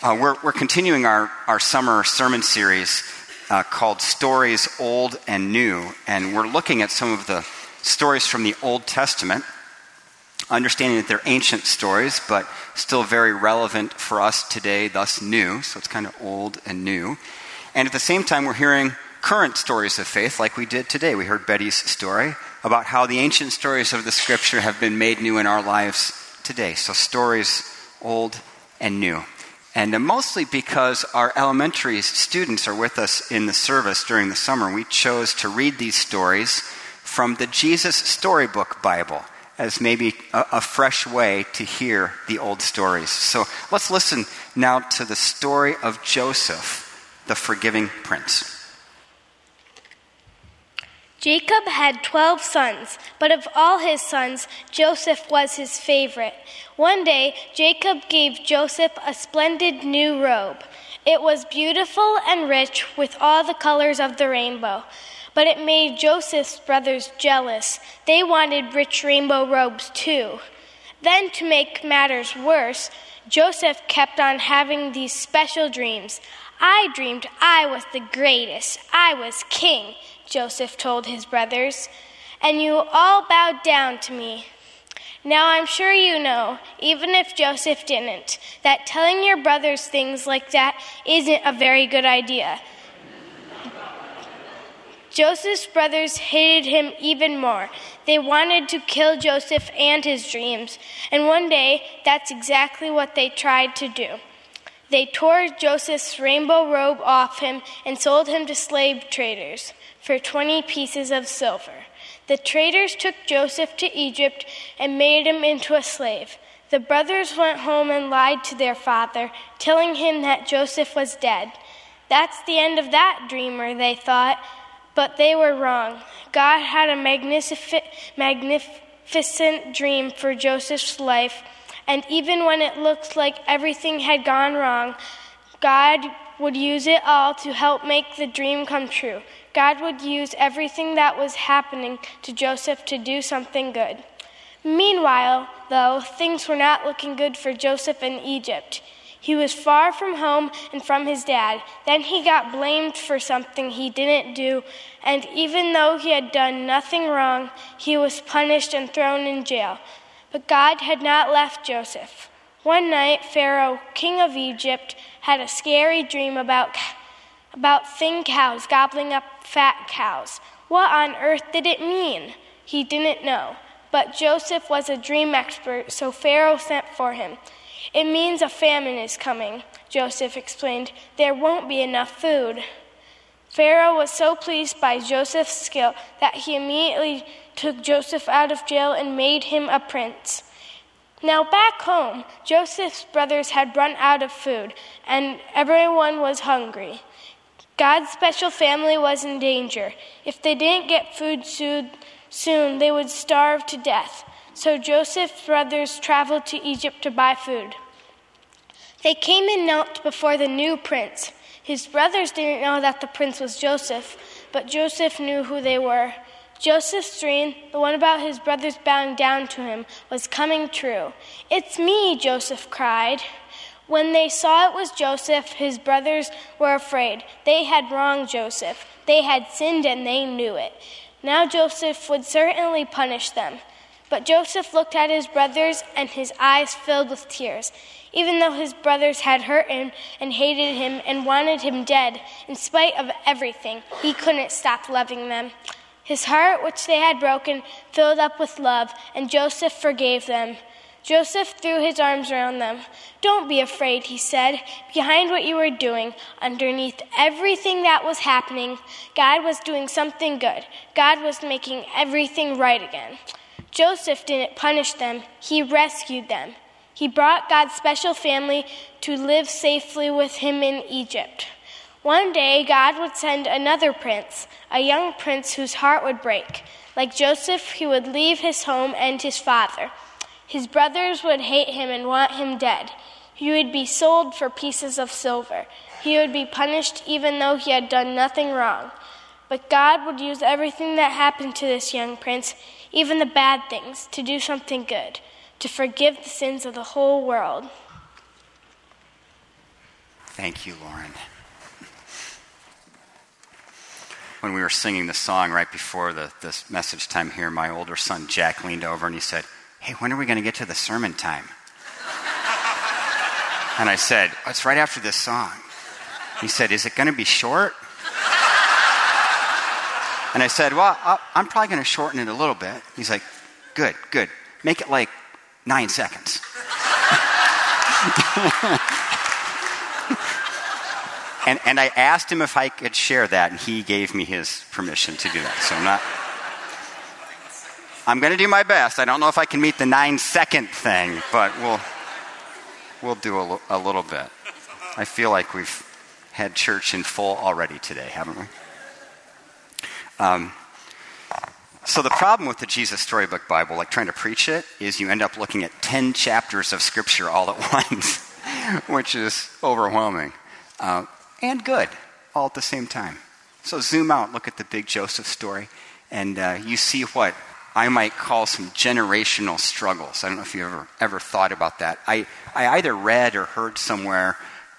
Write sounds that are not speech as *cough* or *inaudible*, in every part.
Uh, we're, we're continuing our, our summer sermon series uh, called Stories Old and New, and we're looking at some of the stories from the Old Testament, understanding that they're ancient stories, but still very relevant for us today, thus new, so it's kind of old and new. And at the same time, we're hearing current stories of faith, like we did today. We heard Betty's story about how the ancient stories of the scripture have been made new in our lives today. So, stories old and new and mostly because our elementary students are with us in the service during the summer. We chose to read these stories from the Jesus Storybook Bible as maybe a, a, fresh way to hear the old stories. So let's listen now to the story of Joseph, the forgiving prince. Jacob had twelve sons, but of all his sons, Joseph was his favorite. One day, Jacob gave Joseph a splendid new robe. It was beautiful and rich with all the colors of the rainbow. But it made Joseph's brothers jealous. They wanted rich rainbow robes too. Then, to make matters worse, Joseph kept on having these special dreams. I dreamed I was the greatest. I was king. Joseph told his brothers, and you all bowed down to me. Now I'm sure you know, even if Joseph didn't, that telling your brothers things like that isn't a very good idea. Joseph's brothers hated him even more. They wanted to kill Joseph and his dreams, and one day that's exactly what they tried to do. They tore Joseph's rainbow robe off him and sold him to slave traders for 20 pieces of silver. The traders took Joseph to Egypt and made him into a slave. The brothers went home and lied to their father, telling him that Joseph was dead. That's the end of that dreamer, they thought, but they were wrong. God had a magnific- magnificent dream for Joseph's life, and even when it looked like everything had gone wrong, God would use it all to help make the dream come true. God would use everything that was happening to Joseph to do something good. Meanwhile, though, things were not looking good for Joseph in Egypt. He was far from home and from his dad. Then he got blamed for something he didn't do, and even though he had done nothing wrong, he was punished and thrown in jail. But God had not left Joseph. One night, Pharaoh, king of Egypt, had a scary dream about, about thin cows gobbling up fat cows. What on earth did it mean? He didn't know. But Joseph was a dream expert, so Pharaoh sent for him. It means a famine is coming, Joseph explained. There won't be enough food. Pharaoh was so pleased by Joseph's skill that he immediately took Joseph out of jail and made him a prince. Now, back home, Joseph's brothers had run out of food, and everyone was hungry. God's special family was in danger. If they didn't get food soon, they would starve to death. So Joseph's brothers traveled to Egypt to buy food. They came and knelt before the new prince. His brothers didn't know that the prince was Joseph, but Joseph knew who they were. Joseph's dream, the one about his brothers bowing down to him, was coming true. It's me, Joseph cried. When they saw it was Joseph, his brothers were afraid. They had wronged Joseph. They had sinned and they knew it. Now Joseph would certainly punish them. But Joseph looked at his brothers and his eyes filled with tears. Even though his brothers had hurt him and hated him and wanted him dead, in spite of everything, he couldn't stop loving them. His heart, which they had broken, filled up with love, and Joseph forgave them. Joseph threw his arms around them. Don't be afraid, he said. Behind what you were doing, underneath everything that was happening, God was doing something good. God was making everything right again. Joseph didn't punish them, he rescued them. He brought God's special family to live safely with him in Egypt. One day, God would send another prince, a young prince whose heart would break. Like Joseph, he would leave his home and his father. His brothers would hate him and want him dead. He would be sold for pieces of silver. He would be punished even though he had done nothing wrong. But God would use everything that happened to this young prince, even the bad things, to do something good, to forgive the sins of the whole world. Thank you, Lauren. When we were singing the song right before the, this message time here, my older son Jack leaned over and he said, Hey, when are we going to get to the sermon time? *laughs* and I said, oh, It's right after this song. He said, Is it going to be short? *laughs* and I said, Well, I'm probably going to shorten it a little bit. He's like, Good, good. Make it like nine seconds. *laughs* and, and I asked him if I could share that, and he gave me his permission to do that. So I'm not. I'm going to do my best. I don't know if I can meet the nine second thing, but we'll, we'll do a, a little bit. I feel like we've had church in full already today, haven't we? Um, so, the problem with the Jesus Storybook Bible, like trying to preach it, is you end up looking at 10 chapters of Scripture all at *laughs* once, which is overwhelming uh, and good all at the same time. So, zoom out, look at the big Joseph story, and uh, you see what I might call some generational struggles. I don't know if you ever, ever thought about that. I, I either read or heard somewhere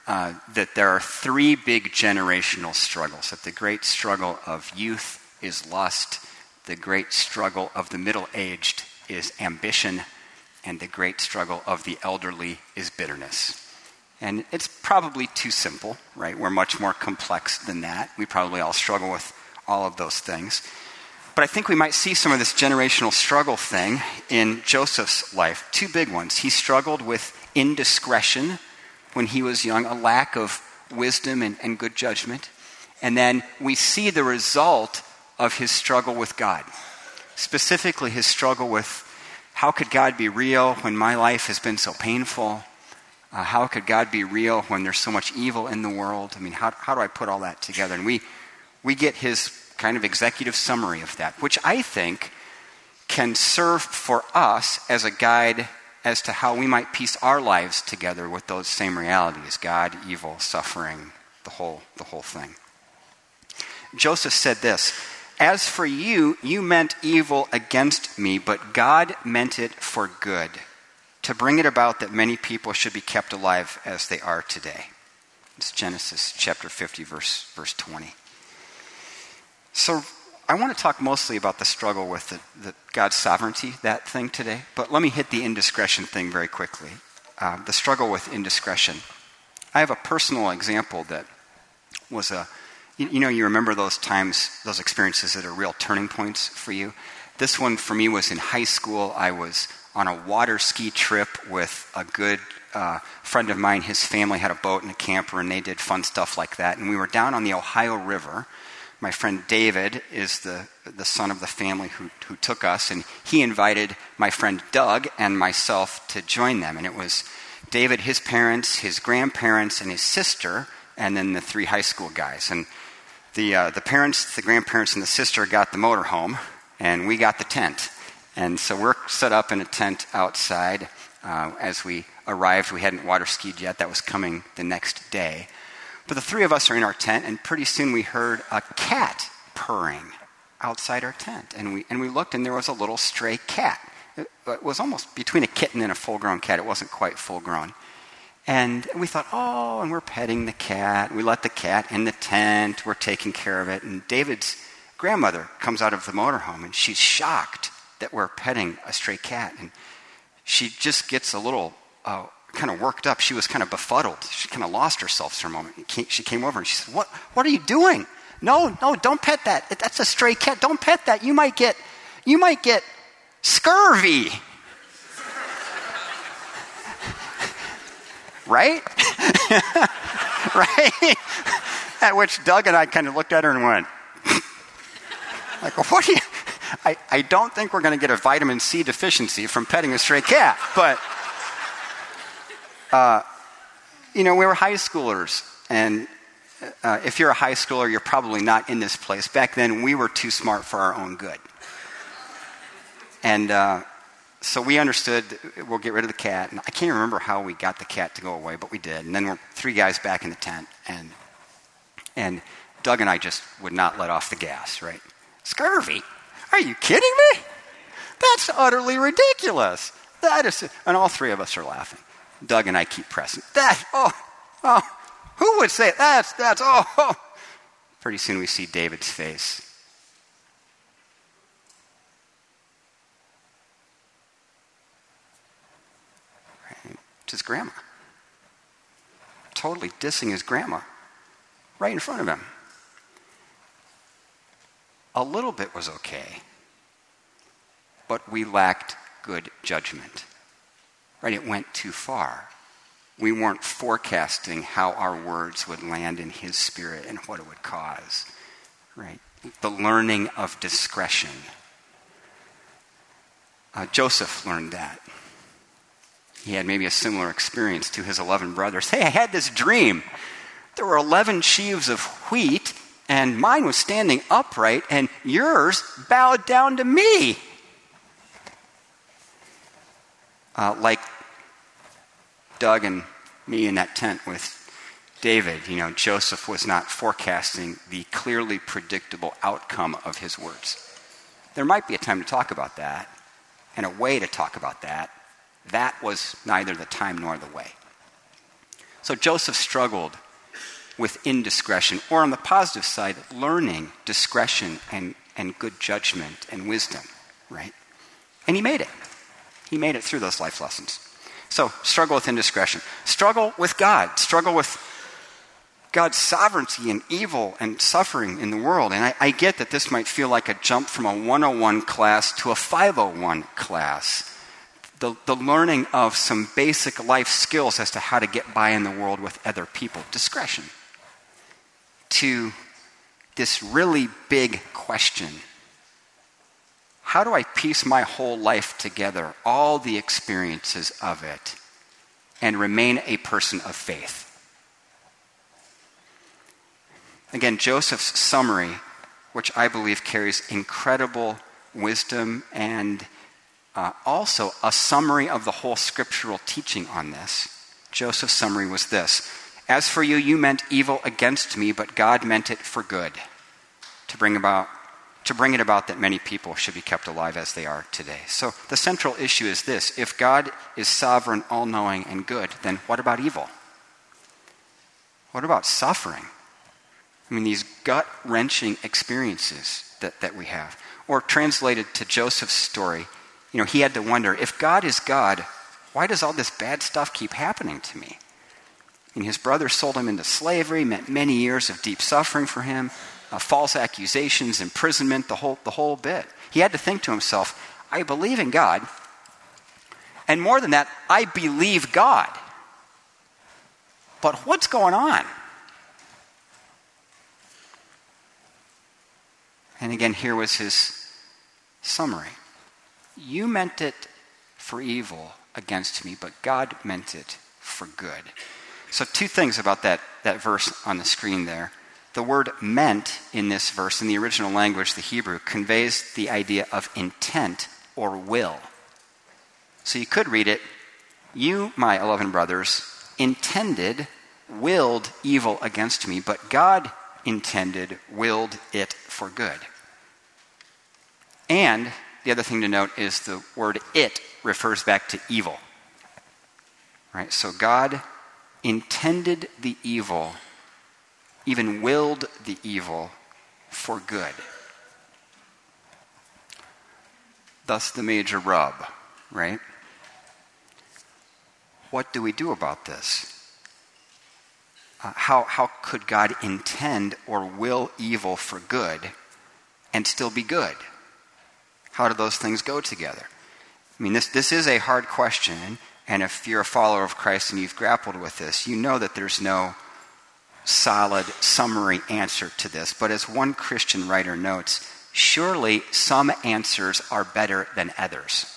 uh, that there are three big generational struggles that the great struggle of youth is lust the great struggle of the middle aged is ambition, and the great struggle of the elderly is bitterness. And it's probably too simple, right? We're much more complex than that. We probably all struggle with all of those things. But I think we might see some of this generational struggle thing in Joseph's life. Two big ones. He struggled with indiscretion when he was young, a lack of wisdom and, and good judgment. And then we see the result of his struggle with God. Specifically, his struggle with how could God be real when my life has been so painful? Uh, how could God be real when there's so much evil in the world? I mean, how, how do I put all that together? And we, we get his kind of executive summary of that, which I think can serve for us as a guide as to how we might piece our lives together with those same realities God, evil, suffering, the whole, the whole thing. Joseph said this as for you, you meant evil against me, but God meant it for good, to bring it about that many people should be kept alive as they are today. It's Genesis chapter 50, verse, verse 20. So I want to talk mostly about the struggle with the, the God's sovereignty, that thing today, but let me hit the indiscretion thing very quickly. Uh, the struggle with indiscretion. I have a personal example that was a you, you know, you remember those times, those experiences that are real turning points for you. This one for me was in high school. I was on a water ski trip with a good uh, friend of mine. His family had a boat and a camper, and they did fun stuff like that. And we were down on the Ohio River. My friend David is the, the son of the family who, who took us, and he invited my friend Doug and myself to join them. And it was David, his parents, his grandparents, and his sister, and then the three high school guys. And the, uh, the parents, the grandparents, and the sister got the motorhome, and we got the tent. And so we're set up in a tent outside. Uh, as we arrived, we hadn't water skied yet. That was coming the next day. But the three of us are in our tent, and pretty soon we heard a cat purring outside our tent. And we, and we looked, and there was a little stray cat. It, it was almost between a kitten and a full grown cat. It wasn't quite full grown. And we thought, oh, and we're petting the cat. We let the cat in the tent. We're taking care of it. And David's grandmother comes out of the motorhome and she's shocked that we're petting a stray cat. And she just gets a little uh, kind of worked up. She was kind of befuddled. She kind of lost herself for a moment. She came over and she said, what, what are you doing? No, no, don't pet that. That's a stray cat. Don't pet that. You might get, you might get scurvy. *laughs* right? *laughs* right? At which Doug and I kind of looked at her and went, *laughs* like, what are you? I, I don't think we're going to get a vitamin C deficiency from petting a stray cat, but, uh, you know, we were high schoolers, and uh, if you're a high schooler, you're probably not in this place. Back then, we were too smart for our own good. And uh, so we understood we'll get rid of the cat. And I can't remember how we got the cat to go away, but we did. And then we're three guys back in the tent, and and Doug and I just would not let off the gas. Right? Scurvy? Are you kidding me? That's utterly ridiculous. That is, and all three of us are laughing. Doug and I keep pressing. That oh oh, who would say that's, that's, oh. oh. Pretty soon we see David's face. Right? It's his grandma. Totally dissing his grandma right in front of him. A little bit was okay, but we lacked good judgment. Right? It went too far. We weren't forecasting how our words would land in his spirit and what it would cause. Right? The learning of discretion. Uh, Joseph learned that. He had maybe a similar experience to his 11 brothers. Hey, I had this dream. There were 11 sheaves of wheat, and mine was standing upright, and yours bowed down to me. Uh, like Doug and me in that tent with David, you know, Joseph was not forecasting the clearly predictable outcome of his words. There might be a time to talk about that and a way to talk about that. That was neither the time nor the way. So Joseph struggled with indiscretion, or on the positive side, learning discretion and, and good judgment and wisdom, right? And he made it. He made it through those life lessons. So, struggle with indiscretion. Struggle with God. Struggle with God's sovereignty and evil and suffering in the world. And I, I, get that this might feel like a jump from a 101 class to a 501 class. The, the learning of some basic life skills as to how to get by in the world with other people. Discretion. To this really big question how do I piece my whole life together, all the experiences of it, and remain a person of faith? Again, Joseph's summary, which I believe carries incredible wisdom and uh, also a summary of the whole scriptural teaching on this. Joseph's summary was this As for you, you meant evil against me, but God meant it for good, to bring about to bring it about that many people should be kept alive as they are today. So the central issue is this if God is sovereign, all knowing, and good, then what about evil? What about suffering? I mean, these gut wrenching experiences that, that we have. Or translated to Joseph's story, you know, he had to wonder if God is God, why does all this bad stuff keep happening to me? And his brothers sold him into slavery, meant many years of deep suffering for him uh, false accusations, imprisonment, the whole, the whole bit. He had to think to himself, I believe in God. And more than that, I believe God. But what's going on? And again, here was his summary You meant it for evil against me, but God meant it for good. So, two things about that, that verse on the screen there. The word meant in this verse, in the original language, the Hebrew, conveys the idea of intent or will. So you could read it You, my 11 brothers, intended, willed evil against me, but God intended, willed it for good. And the other thing to note is the word it refers back to evil. Right? So God intended the evil even willed the evil for good. Thus, the major rub, right? What do we do about this? Uh, how, how could God intend or will evil for good and still be good? How do those things go together? I mean, this, this is a hard question, and if you're a follower of Christ and you've grappled with this, you know that there's no solid summary answer to this, but as one Christian writer notes, surely some answers are better than others.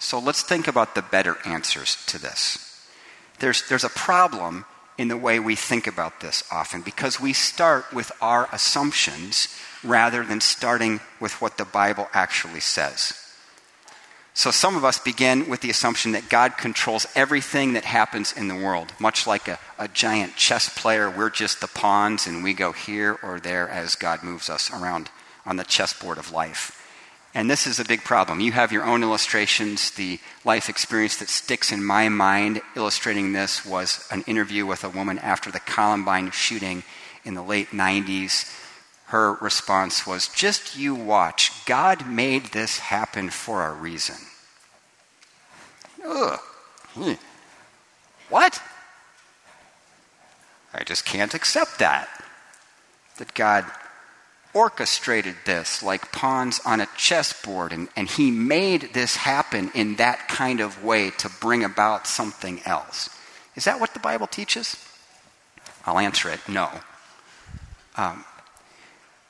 So let's think about the better answers to this. There's, there's a problem in the way we think about this often because we start with our assumptions rather than starting with what the Bible actually says. So some of us begin with the assumption that God controls everything that happens in the world. Much like a, a, giant chess player, we're just the pawns and we go here or there as God moves us around on the chessboard of life. And this is a big problem. You have your own illustrations. The life experience that sticks in my mind illustrating this was an interview with a woman after the Columbine shooting in the late 90s. Her response was, Just you watch. God made this happen for a reason. Ugh. Hmm. What? I just can't accept that. That God orchestrated this like pawns on a chessboard, and, and he made this happen in that kind of way to bring about something else. Is that what the Bible teaches? I'll answer it no. Um,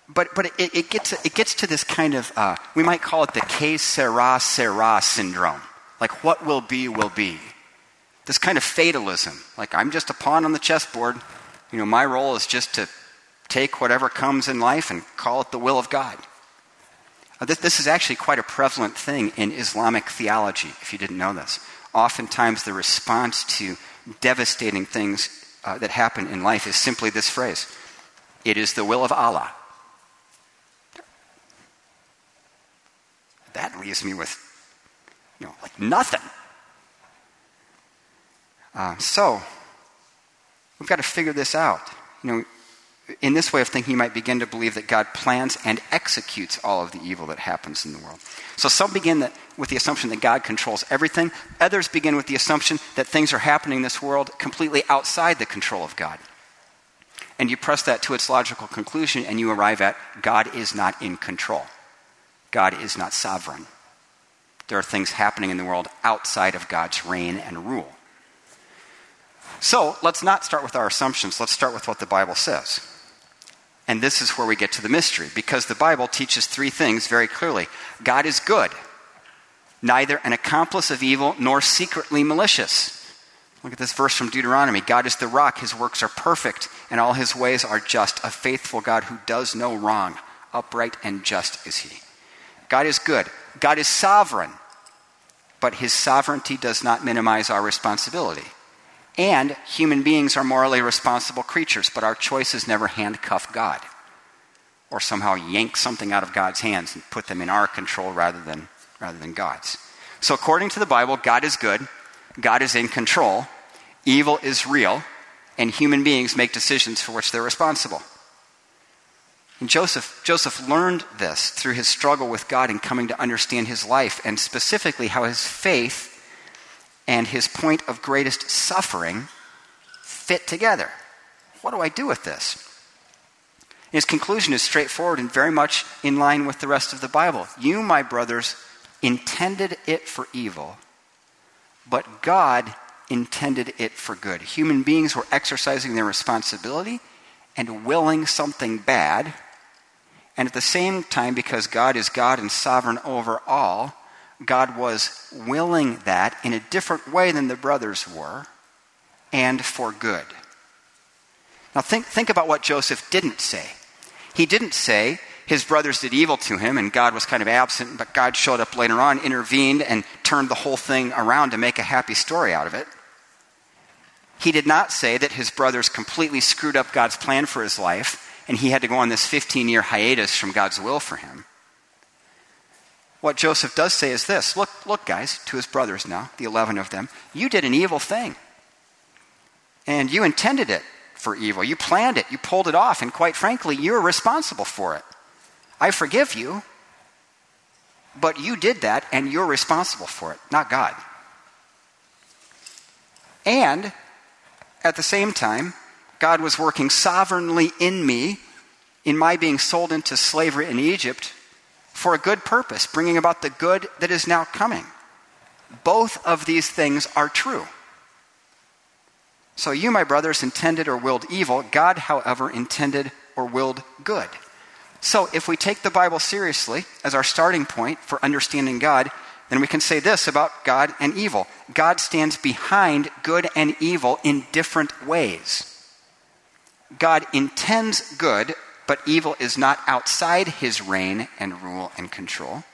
but but it, it, gets, it gets to this kind of, uh, we might call it the que sera sera syndrome. Like what will be, will be. This kind of fatalism. Like I'm just a pawn on the chessboard. You know, my role is just to take whatever comes in life and call it the will of God. Uh, this, this, is actually quite a prevalent thing in Islamic theology, if you didn't know this. Oftentimes, the response to devastating things uh, that happen in life is simply this phrase It is the will of Allah. That leaves me with, you know, like nothing. Uh, so, we've got to figure this out. You know, in this way of thinking, you might begin to believe that God plans and executes all of the evil that happens in the world. So some begin that, with the assumption that God controls everything. Others begin with the assumption that things are happening in this world completely outside the control of God. And you press that to its logical conclusion, and you arrive at God is not in control. God is not sovereign. There are things happening in the world outside of God's reign and rule. So let's not start with our assumptions. Let's start with what the Bible says. And this is where we get to the mystery, because the Bible teaches three things very clearly God is good, neither an accomplice of evil nor secretly malicious. Look at this verse from Deuteronomy God is the rock, his works are perfect, and all his ways are just, a faithful God who does no wrong. Upright and just is he. God is good, God is sovereign, but his sovereignty does not minimize our responsibility. And human beings are morally responsible creatures, but our choices never handcuff God or somehow yank something out of God's hands and put them in our control rather than, rather than God's. So, according to the Bible, God is good, God is in control, evil is real, and human beings make decisions for which they're responsible. And Joseph, Joseph learned this through his struggle with God and coming to understand his life, and specifically how his faith and his point of greatest suffering fit together. What do I do with this? His conclusion is straightforward and very much in line with the rest of the Bible. You, my brothers, intended it for evil, but God intended it for good. Human beings were exercising their responsibility and willing something bad. And at the same time, because God is God and sovereign over all, God was willing that in a different way than the brothers were, and for good. Now, think, think about what Joseph didn't say. He didn't say his brothers did evil to him and God was kind of absent, but God showed up later on, intervened, and turned the whole thing around to make a happy story out of it. He did not say that his brothers completely screwed up God's plan for his life and he had to go on this 15 year hiatus from God's will for him. What Joseph does say is this look, look, guys, to his brothers now, the 11 of them, you did an evil thing. And you intended it for evil. You planned it. You pulled it off. And quite frankly, you're responsible for it. I forgive you, but you did that and you're responsible for it, not God. And at the same time, God was working sovereignly in me in my being sold into slavery in Egypt for a good purpose, bringing about the good that is now coming. Both of these things are true. So you, my brothers, intended or willed evil. God, however, intended or willed good. So if we take the Bible seriously as our starting point for understanding God, then we can say this about God and evil God stands behind good and evil in different ways. God intends good but evil is not outside his reign and rule and control.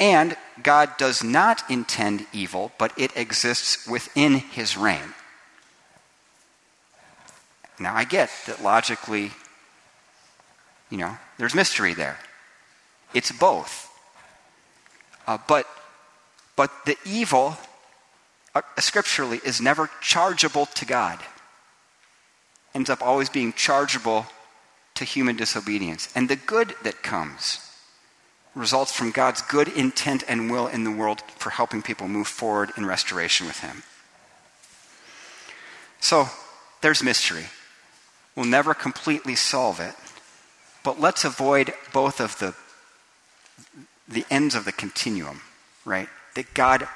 And God does not intend evil, but it exists within his reign. Now, I get that logically, you know, there's mystery there. It's both. Uh, but, but the evil, uh, scripturally, is never chargeable to God. Ends up always being chargeable to human disobedience. And the good that comes results from God's good intent and will in the world for helping people move forward in restoration with Him. So, there's mystery. We'll never completely solve it, but let's avoid both of the, the ends of the continuum, right? That God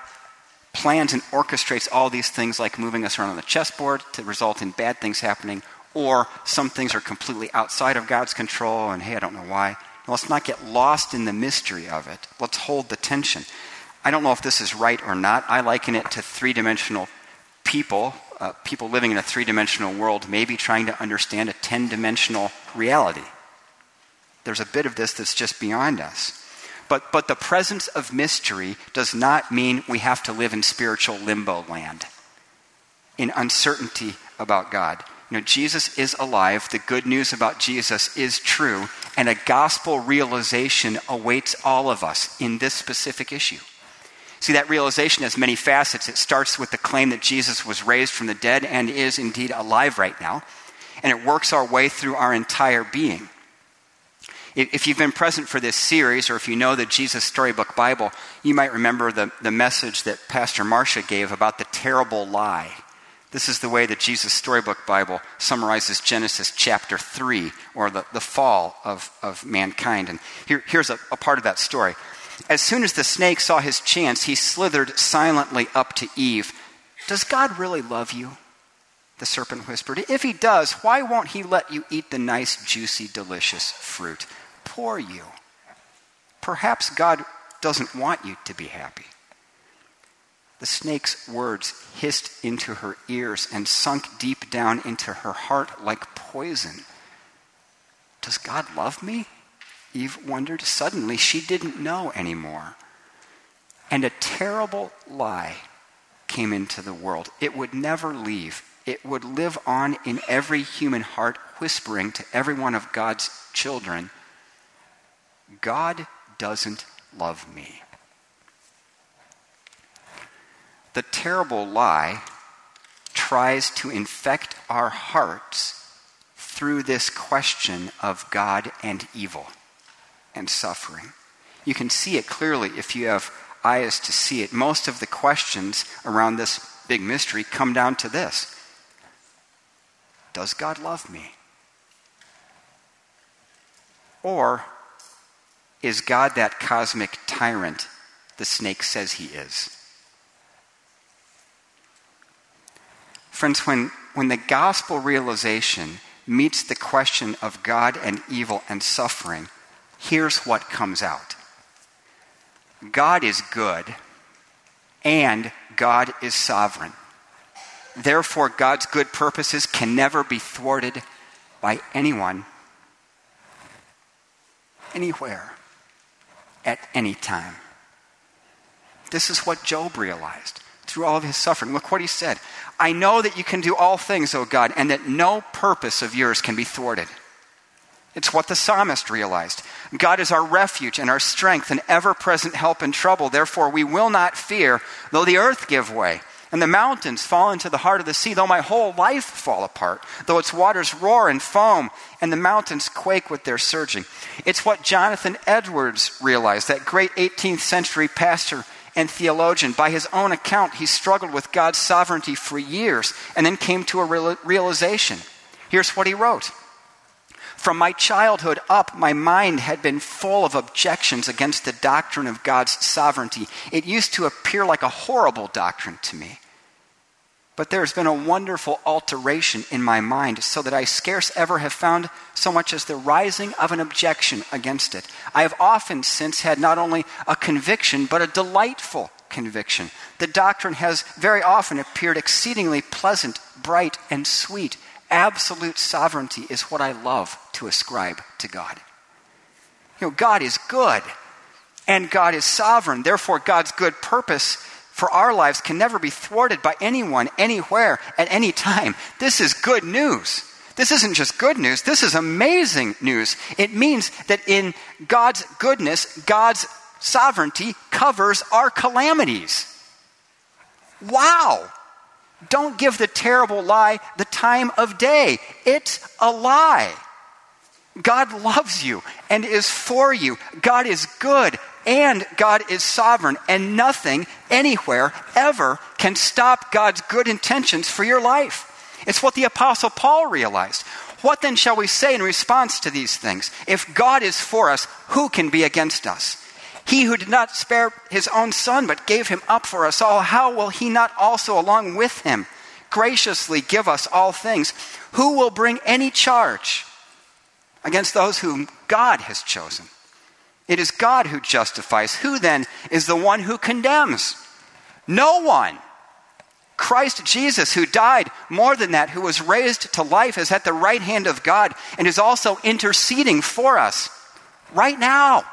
plans and orchestrates all these things like moving us around on the chessboard to result in bad things happening, or some things are completely outside of God's control, and hey, I don't know why. Let's not get lost in the mystery of it. Let's hold the tension. I don't know if this is right or not. I liken it to three dimensional people, uh, people living in a three dimensional world, maybe trying to understand a 10 dimensional reality. There's a bit of this that's just beyond us. But, but the presence of mystery does not mean we have to live in spiritual limbo land, in uncertainty about God. You know, Jesus is alive. The good news about Jesus is true. And a gospel realization awaits all of us in this specific issue. See, that realization has many facets. It starts with the claim that Jesus was raised from the dead and is indeed alive right now. And it works our way through our entire being. If you've been present for this series, or if you know the Jesus Storybook Bible, you might remember the, the message that Pastor Marcia gave about the terrible lie this is the way the Jesus Storybook Bible summarizes Genesis chapter 3, or the, the fall of, of mankind. And here, here's a, a part of that story. As soon as the snake saw his chance, he slithered silently up to Eve. Does God really love you? The serpent whispered. If he does, why won't he let you eat the nice, juicy, delicious fruit? Poor you. Perhaps God doesn't want you to be happy. The snake's words hissed into her ears and sunk deep down into her heart like poison. Does God love me? Eve wondered. Suddenly, she didn't know anymore. And a terrible lie came into the world. It would never leave, it would live on in every human heart, whispering to every one of God's children God doesn't love me. The terrible lie tries to infect our hearts through this question of God and evil and suffering. You can see it clearly if you have eyes to see it. Most of the questions around this big mystery come down to this Does God love me? Or is God that cosmic tyrant the snake says he is? Friends, when, when the gospel realization meets the question of God and evil and suffering, here's what comes out God is good, and God is sovereign. Therefore, God's good purposes can never be thwarted by anyone, anywhere, at any time. This is what Job realized through all of his suffering. Look what he said I know that you can do all things, O God, and that no purpose of yours can be thwarted. It's what the psalmist realized. God is our refuge and our strength and ever present help in trouble. Therefore, we will not fear, though the earth give way and the mountains fall into the heart of the sea, though my whole life fall apart, though its waters roar and foam and the mountains quake with their surging. It's what Jonathan Edwards realized, that great 18th century pastor and theologian. By his own account, he struggled with God's sovereignty for years and then came to a realization. Here's what he wrote From my childhood up, my mind had been full of objections against the doctrine of God's sovereignty. It used to appear like a horrible doctrine to me. But there has been a wonderful alteration in my mind, so that I scarce ever have found so much as the rising of an objection against it. I have often since had not only a conviction, but a delightful conviction. The doctrine has very often appeared exceedingly pleasant, bright, and sweet. Absolute sovereignty is what I love to ascribe to God. You know, God is good, and God is sovereign. Therefore, God's good purpose for our lives can never be thwarted by anyone, anywhere, at any time. This is good news. This isn't just good news, this is amazing news. It means that in God's goodness, God's sovereignty covers our calamities. Wow! Don't give the terrible lie the time of day. It's a lie. God loves you and is for you. God is good and God is sovereign, and nothing anywhere ever can stop God's good intentions for your life. It's what the Apostle Paul realized. What then shall we say in response to these things? If God is for us, who can be against us? He who did not spare his own son, but gave him up for us all, how will he not also, along with him, graciously give us all things? Who will bring any charge against those whom God has chosen? It is God who justifies. Who then is the one who condemns? No one. Christ Jesus, who died, more than that, who was raised to life, is at the right hand of God and is also interceding for us right now.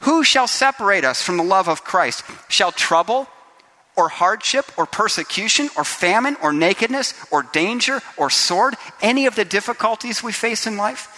Who shall separate us from the love of Christ? Shall trouble or hardship or persecution or famine or nakedness or danger or sword, any of the difficulties we face in life?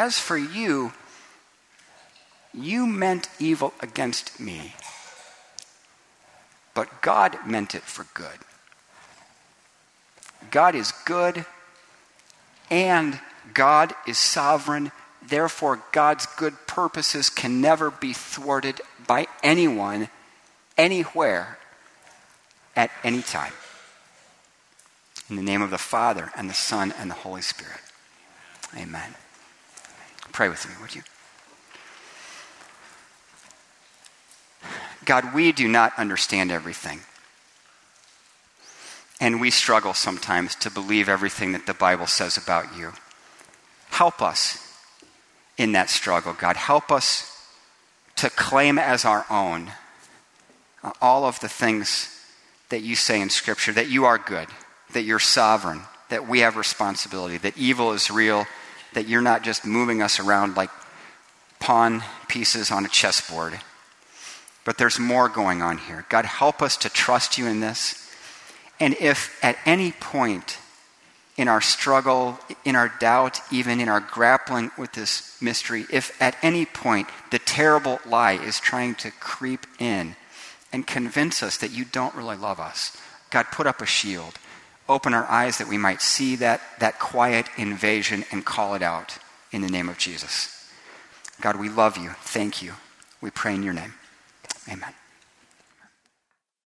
As for you, you meant evil against me, but God meant it for good. God is good and God is sovereign. Therefore, God's good purposes can never be thwarted by anyone, anywhere, at any time. In the name of the Father, and the Son, and the Holy Spirit. Amen. Pray with me, would you? God, we do not understand everything. And we struggle sometimes to believe everything that the Bible says about you. Help us in that struggle, God. Help us to claim as our own uh, all of the things that you say in Scripture that you are good, that you're sovereign, that we have responsibility, that evil is real, that you're not just moving us around like pawn pieces on a chessboard. But there's more going on here. God, help us to trust you in this. And if at any point in our struggle, in our doubt, even in our grappling with this mystery, if at any point the terrible lie is trying to creep in and convince us that you don't really love us, God, put up a shield open our eyes that we might see that, that quiet invasion and call it out in the name of Jesus. God, we love you. Thank you. We pray in your name. Amen.